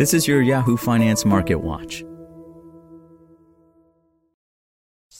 This is your Yahoo Finance Market Watch.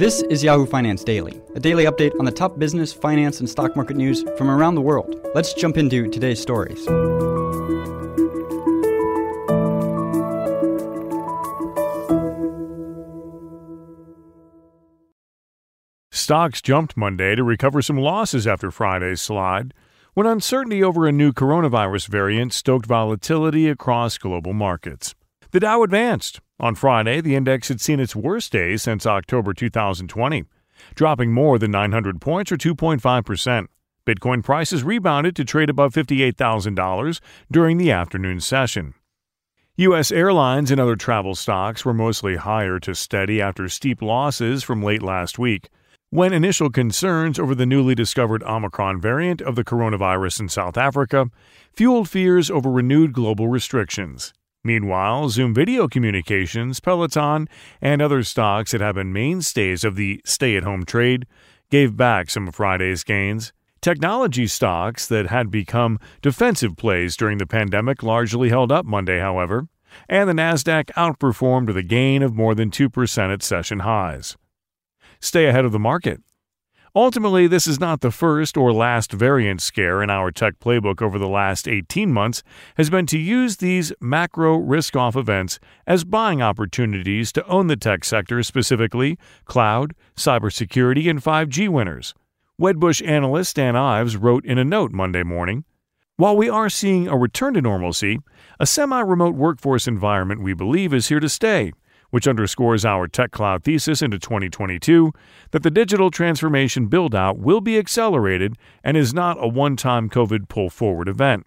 This is Yahoo Finance Daily, a daily update on the top business, finance, and stock market news from around the world. Let's jump into today's stories. Stocks jumped Monday to recover some losses after Friday's slide, when uncertainty over a new coronavirus variant stoked volatility across global markets. The Dow advanced. On Friday, the index had seen its worst day since October 2020, dropping more than 900 points or 2.5%. Bitcoin prices rebounded to trade above $58,000 during the afternoon session. U.S. airlines and other travel stocks were mostly higher to steady after steep losses from late last week, when initial concerns over the newly discovered Omicron variant of the coronavirus in South Africa fueled fears over renewed global restrictions. Meanwhile, Zoom Video Communications, Peloton, and other stocks that have been mainstays of the stay at home trade gave back some of Friday's gains. Technology stocks that had become defensive plays during the pandemic largely held up Monday, however, and the NASDAQ outperformed with a gain of more than 2% at session highs. Stay ahead of the market. Ultimately, this is not the first or last variant scare in our tech playbook over the last 18 months has been to use these macro risk off events as buying opportunities to own the tech sector, specifically cloud, cybersecurity, and 5G winners. Wedbush analyst Dan Ives wrote in a note Monday morning While we are seeing a return to normalcy, a semi remote workforce environment we believe is here to stay which underscores our tech cloud thesis into 2022 that the digital transformation build out will be accelerated and is not a one time COVID pull forward event.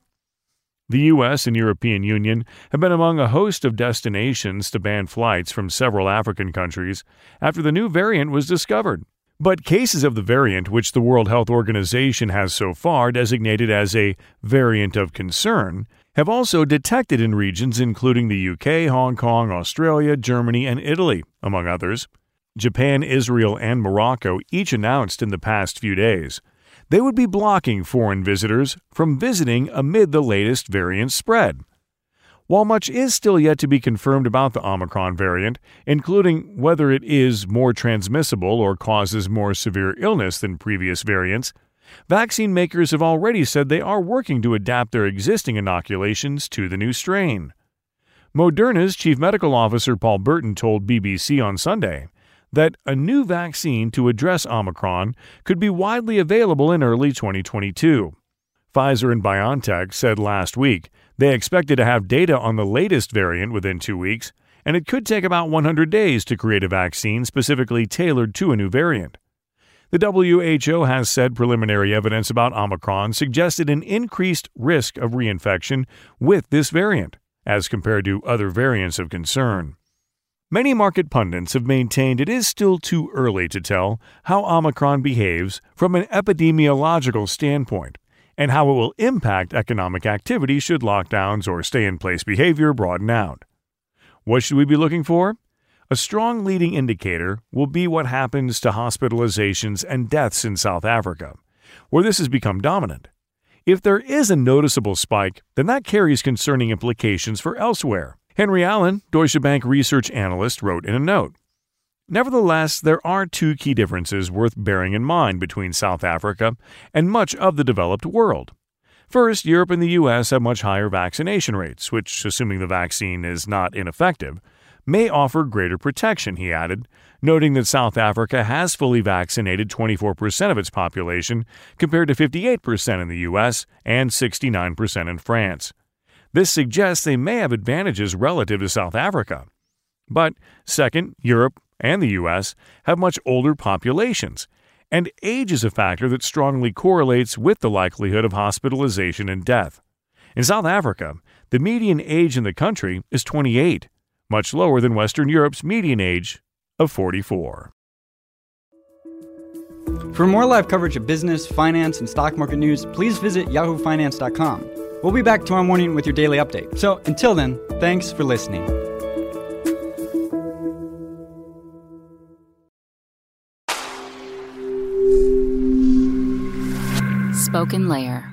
The US and European Union have been among a host of destinations to ban flights from several African countries after the new variant was discovered. But cases of the variant, which the World Health Organization has so far designated as a variant of concern, have also detected in regions including the UK, Hong Kong, Australia, Germany, and Italy, among others. Japan, Israel, and Morocco each announced in the past few days they would be blocking foreign visitors from visiting amid the latest variant spread. While much is still yet to be confirmed about the Omicron variant, including whether it is more transmissible or causes more severe illness than previous variants, Vaccine makers have already said they are working to adapt their existing inoculations to the new strain. Moderna's chief medical officer Paul Burton told BBC on Sunday that a new vaccine to address Omicron could be widely available in early 2022. Pfizer and BioNTech said last week they expected to have data on the latest variant within two weeks, and it could take about 100 days to create a vaccine specifically tailored to a new variant. The WHO has said preliminary evidence about Omicron suggested an increased risk of reinfection with this variant, as compared to other variants of concern. Many market pundits have maintained it is still too early to tell how Omicron behaves from an epidemiological standpoint and how it will impact economic activity should lockdowns or stay in place behavior broaden out. What should we be looking for? A strong leading indicator will be what happens to hospitalizations and deaths in South Africa, where this has become dominant. If there is a noticeable spike, then that carries concerning implications for elsewhere. Henry Allen, Deutsche Bank research analyst, wrote in a note. Nevertheless, there are two key differences worth bearing in mind between South Africa and much of the developed world. First, Europe and the US have much higher vaccination rates, which, assuming the vaccine is not ineffective, may offer greater protection, he added, noting that South Africa has fully vaccinated 24% of its population compared to 58% in the US and 69% in France. This suggests they may have advantages relative to South Africa. But second, Europe and the US have much older populations, and age is a factor that strongly correlates with the likelihood of hospitalization and death. In South Africa, The median age in the country is 28, much lower than Western Europe's median age of 44. For more live coverage of business, finance, and stock market news, please visit yahoofinance.com. We'll be back tomorrow morning with your daily update. So until then, thanks for listening. SpokenLayer.